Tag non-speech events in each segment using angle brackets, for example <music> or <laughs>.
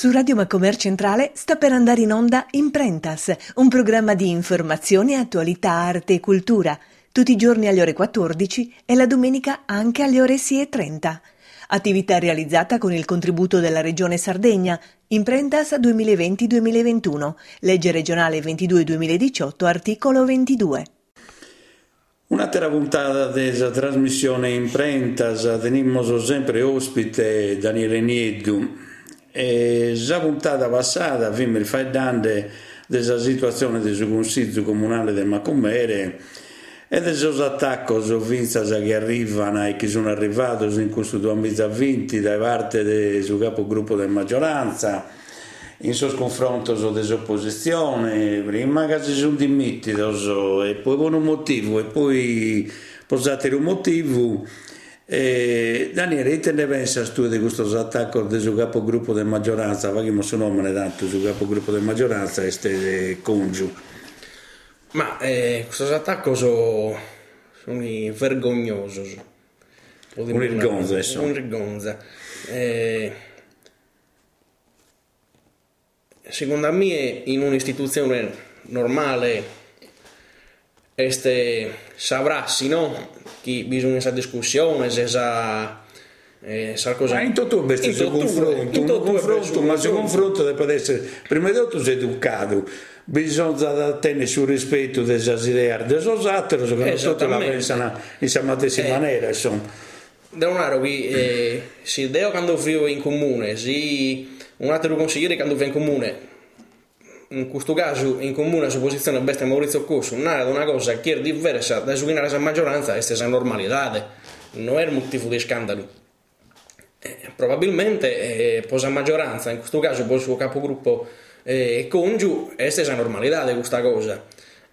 Su Radio Macomer Centrale sta per andare in onda Imprentas, un programma di informazione, attualità, arte e cultura, tutti i giorni alle ore 14 e la domenica anche alle ore 6.30. Attività realizzata con il contributo della Regione Sardegna, Imprentas 2020-2021, legge regionale 22-2018, articolo 22. Un'altra puntata della trasmissione Imprentas, tenimos sempre ospite Daniele Nieddu, e già puntata passata abbiamo rifatto della situazione del Consiglio Comunale del Macomere e dei attacchi che arrivano e che sono arrivati in questo 2020 da parte del suo capogruppo della maggioranza in suo confronto dell'opposizione prima che si sono dimitti e poi con un motivo e poi posate un motivo eh, Daniele, te ne pensi tu di questo attacco del suo capogruppo di maggioranza? Facciamo suo nome tanto, il suo capogruppo di maggioranza è Congiu. Ma eh, questo attacco sono vergognoso. Un vergonza, Un vergonza. Eh, secondo me in un'istituzione normale este saprassi, no? Che bisogna questa discussione, se sa eh, cosa... Ma in tutto questo si confronto, in tutto confronto, ma se confronto deve essere, prima di tutto sei educato, bisogna tenere sul rispetto delle idee degli altri, secondo tutti la pensano in questa stessa eh, maniera, insomma. Da un qui, eh, se Deo quando vivo in comune, se un altro consigliere quando vive in comune, in questo caso in comune su posizione bestia Maurizio Cosso non era una cosa che era diversa da suonare la maggioranza è stessa normalità non era motivo di scandalo. Eh, probabilmente eh, posa maggioranza in questo caso il suo capogruppo eh, Congiu è stessa normalità questa cosa.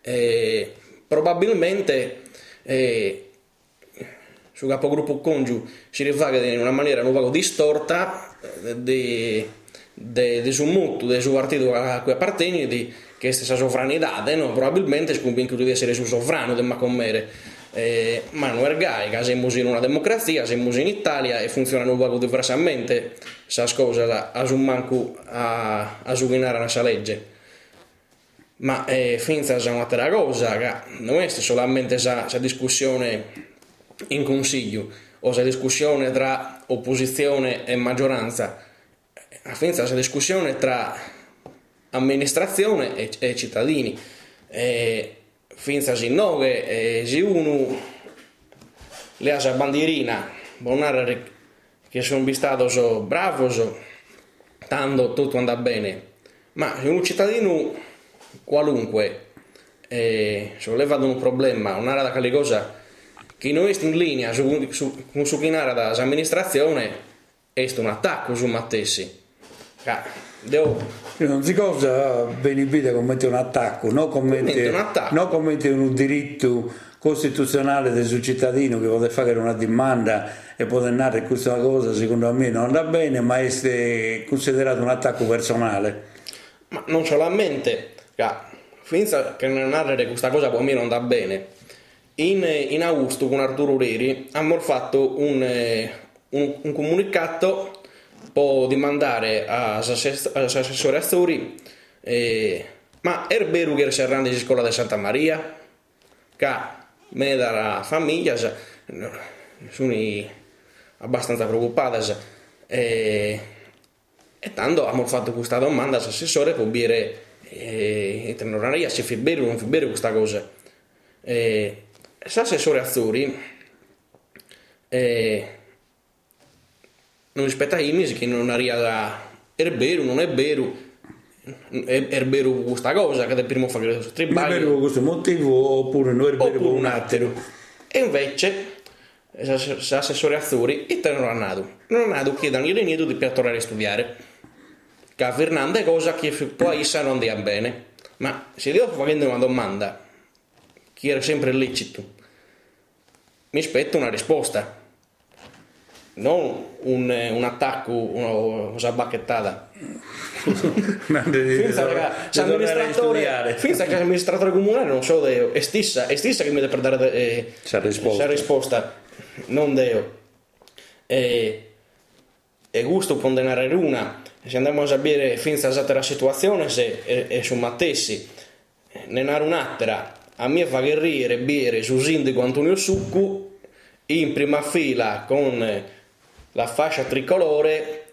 Eh, probabilmente eh, suo capogruppo Congiu si rifà in una maniera un po' distorta eh, di de, de su mutu, de su partito a cui appartiene, di stessa sovranità, no? probabilmente è convinto di essere su sovrano del Macomere. Eh, ma non che siamo in una democrazia, siamo in Italia e funzionano un po' diversamente, sa cosa a un manco a, a suginare una legge. Ma eh, finza è un'altra cosa, che non è solamente questa discussione in consiglio o questa discussione tra opposizione e maggioranza, affluenza questa discussione tra amministrazione e, e cittadini. E, finza si nove, e si uno le ha bandierina, bonare che sono vistato so bravo, so, tanto tutto andrà bene, ma se un cittadino qualunque eh, solleva un problema, un'area da cosa che non è in linea su, su, su chi da amministrazione, è un attacco su Mattessi. Devo... Non si cosa vita commenti un attacco, non commenti, un, attacco. non commenti un diritto costituzionale del suo cittadino che vuole fare una domanda e può andare questa cosa secondo me non andrà bene ma è considerato un attacco personale. Ma non solamente finza che non narrare questa cosa per me non andrà bene. In, in agosto con Arturo Reri abbiamo fatto un, eh, un, un comunicato può dimandare all'assessore Azzurri eh, ma è vero si arrende in scuola di Santa Maria? Che me dalla famiglia sono abbastanza preoccupata eh, e tanto abbiamo fatto questa domanda all'assessore per dire eh, non si fa bene o non fa bene questa cosa. Eh, l'assessore Azzurri eh, non rispetta i mesi che non arriva è vero, non è vero è, vero questa cosa che del primo fa questo tribale è vero questo motivo oppure non è vero un altro e invece l'assessore Azzurri e te non ha nato non ha nato che Daniele Nieto di tornare a studiare. Che a Fernanda è cosa che può essere non dia bene. Ma se io sto facendo una domanda che era sempre lecito mi aspetto una risposta non un, un attacco, una, una bacchettata. <laughs> finza che l'amministratore comunale non so Deo, è stessa, è stessa che mi deve per dare eh, risposta. risposta, non Deo. E, è giusto condenare una, se andiamo a sapere fin la situazione se e, e su Mattessi ne narra un'altra a mia fagherriere biere su sindaco Antonio Succu in prima fila con la fascia tricolore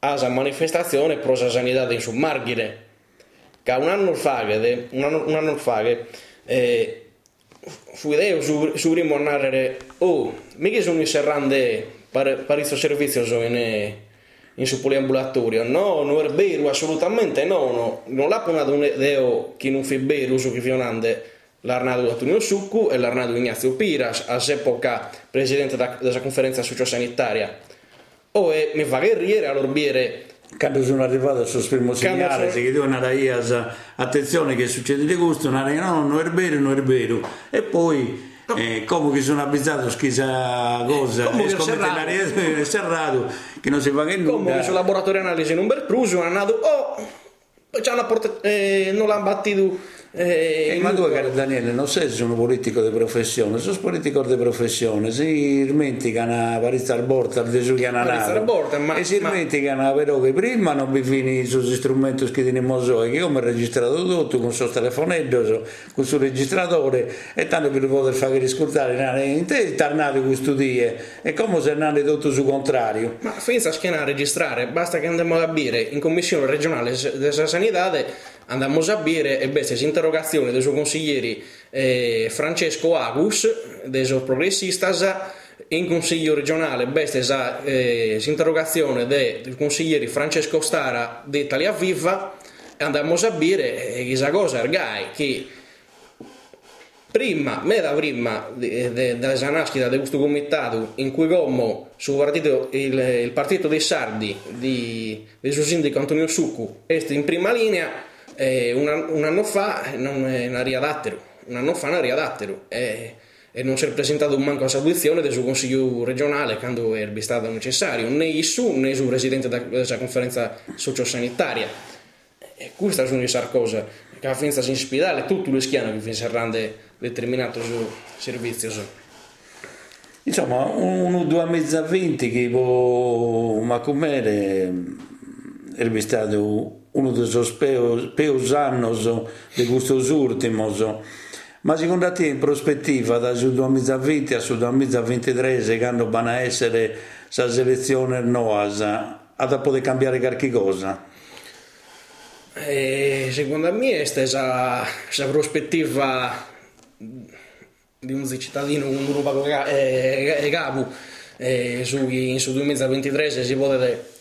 a manifestazione pro la sanità in Submarghine che un anno fa un anno, un anno fa eh, fu idea su, su narrare oh mica sono in serrande per, per questo servizio in, in su poliambulatorio? No, non è vero assolutamente no, no. non l'ha ponato un idea che non fi vero su chi fionande l'Arnado Antonio Succu e l'Arnado Ignazio Piras all'epoca presidente della conferenza sociosanitaria o e mi fa che riere all'orbiere quando sono arrivato sul primo segnale, sono... che devo andare a attenzione che succede di questo, no, non è vero, non è vero. E poi eh, come che sono avvisato schisa cosa? Come è serrato che non si fa che nulla. come che sul laboratorio analisi non per pruso hanno andato oh c'è una porta eh, non l'hanno battuto eh, eh, ma tu, caro Daniele, non sei un politico di professione, sono politico di professione, si dimenticano a Parizza Borta, il Gesù che hanno e si dimenticano però che prima non vi fini sugli strumenti che teniamo che io mi ho registrato tutto con il suo telefonetto, con il suo registratore e tanto per poter fare riscoltare in te tornate questo dia e come se andate tutto sul contrario. Ma senza schiena a registrare, basta che andiamo a bere in commissione regionale della sanità andammo a bere e queste interrogazioni dei suoi consiglieri eh, Francesco Agus, dei suoi progressistas, in consiglio regionale. Questa eh, interrogazione dei consiglieri Francesco Stara di Italia Viva. E andammo a bere questa cosa ergai che prima, meda prima della nascita di questo comitato in cui come sul partito, il, il partito dei sardi di, del suo sindaco Antonio Succu è in prima linea eh, un, un, anno fa non è una riadattero, un anno fa una riadattero e, e non si è presentato manco a salvazione del suo consiglio regionale quando è stato necessario, né ISU né il presidente della conferenza sociosanitaria. E questa è una cosa, che la finza in ospedale, tutto lo schiano che finza rende determinato servizio. Insomma, un due mezzo a venti che può ma com'era è stato uno dei suoi peus annos de questi ultimos. Ma secondo te in prospettiva dal 2020 al 2023 quando vanno a essere la selezione NOAS ha da poter cambiare qualche cosa? Eh, secondo me è la prospettiva di un cittadino un gruppo eh, Gabu eh, su, su 2023 si può vedere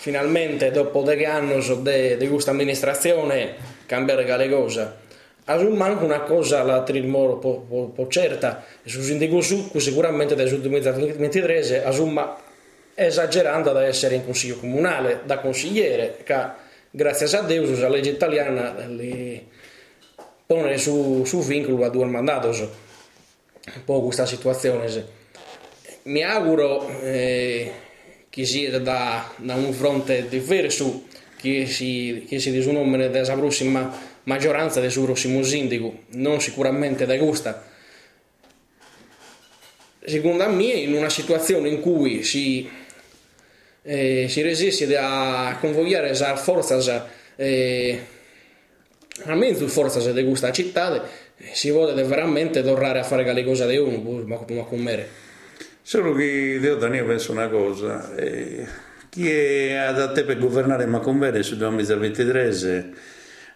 finalmente dopo degli anni di questa amministrazione cambiare le cose. Asum anche una cosa la trimoro po, po, po certa, su sindaco su sicuramente dal 2023 asumma esagerando da essere in consiglio comunale, da consigliere, che grazie a Dio la legge italiana li pone su, su vincolo a due mandati, un po' questa situazione. Mi auguro eh, che sia da, da un fronte diverso che si, che si disunome della prossima maggioranza del suo prossimo sindaco, non sicuramente da gusta. Secondo me, in una situazione in cui si, eh, si resiste a convogliare la forza, eh, almeno forza di questa città, si vuole veramente tornare a fare le cose di uno, ma come mere. Solo che io Daniele penso una cosa, eh, chi è adatto per governare Macombere sul 2023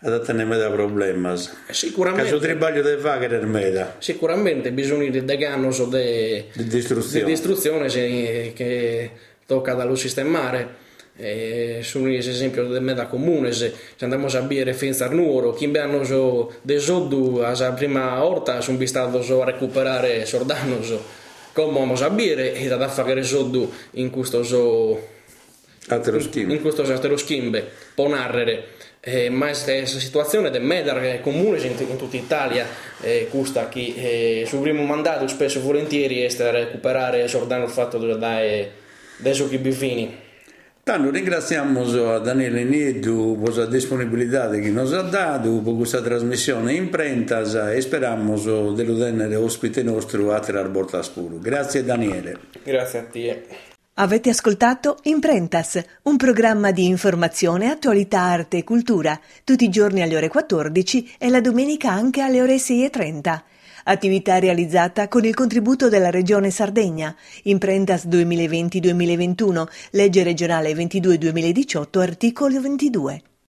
adatta non è problema. Sicuramente. Caso tribaglio deve fare che meda. Sicuramente bisogna di danno di, di distruzione, di distruzione che tocca dallo sistemare. Eh, sono gli esempi del meda comune se andiamo a bere finza nuoro chi hanno so de soddu a prima orta sono vistato so a recuperare sordano so come vamos a bere e da fare soldi in questo so in questo ateroschimbe può narrare eh, ma questa situazione del MEDAR comune in, tutta Italia eh, questa che eh, sul primo mandato spesso e volentieri è a recuperare sordano il fatto da adesso che bifini Tanto ringraziamo a Daniele Niedu per la disponibilità che ci ha dato per questa trasmissione in prentas e speriamo di tenere ospite nostro a Tirar Bortaspuro. Grazie Daniele. Grazie a te. Avete ascoltato Imprentas, un programma di informazione, attualità, arte e cultura, tutti i giorni alle ore 14 e la domenica anche alle ore 6.30. Attività realizzata con il contributo della Regione Sardegna. Imprentas 2020-2021, legge regionale 22-2018, articolo 22.